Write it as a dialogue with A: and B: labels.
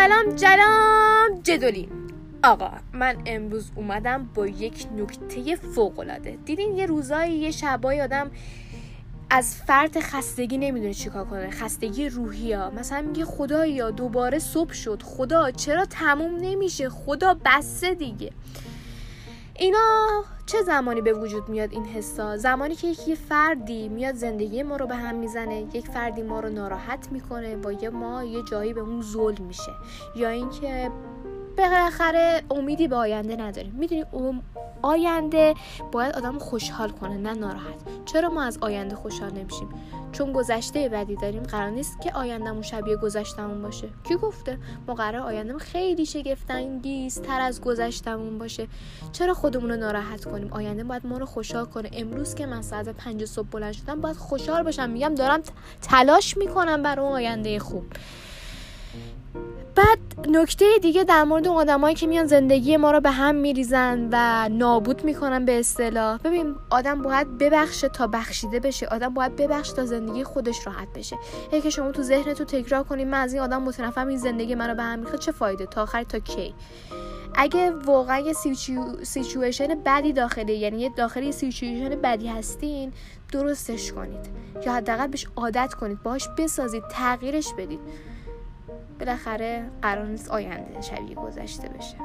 A: سلام جلام جدولی. آقا من امروز اومدم با یک نکته فوق العاده دیدین یه روزایی یه شبای آدم از فرد خستگی نمی‌دونه چیکار کنه. خستگی روحی ها. مثلا میگه خدایا دوباره صبح شد. خدا چرا تموم نمیشه؟ خدا بسه دیگه. اینا چه زمانی به وجود میاد این حسا؟ زمانی که یه فردی میاد زندگی ما رو به هم می‌زنه یک فردی ما رو ناراحت می‌کنه با یه ما یه جایی به اون ظلم میشه. یا اینکه بالاخره امیدی به آینده نداریم. می‌دونی آینده باید آدم خوشحال کنه نه ناراحت. چرا ما از آینده خوشحال نمیشیم؟ چون گذشته بدی داریم قرار نیست که آیندهمون شبیه گذشتمون باشه. کی گفته؟ ما قرار آیندهمون خیلی شگفتانگیز تر از گذشتمون باشه. چرا خودمون رو ناراحت کنیم؟ آینده باید ما رو خوشحال کنه. امروز که من ساعت پنج صبح بلند شدم باید خوشحال باشم. میگم دارم تلاش می‌کنم برای اون آینده خوب. نکته دیگه در مورد اون آدمایی که میان زندگی ما رو به هم میریزن و نابود می‌کنن به اصطلاح. ببین آدم باید ببخشه تا بخشیده بشه. آدم باید ببخشه تا زندگی خودش راحت بشه. اگه که شما تو ذهنتو تکرار کنید من از این آدم متنفرم این زندگی منو به هم می‌خواد چه فایده؟ تا آخر تا کی؟ اگه واقعا یه سیچویشن بدی داخله یعنی یه داخل سیچویشن بدی هستین درستش کنید. یا حداقل بهش عادت کنید. باهاش بسازید تغییرش بدید. بالاخره قرار نیست آینده شبیه گذشته بشه.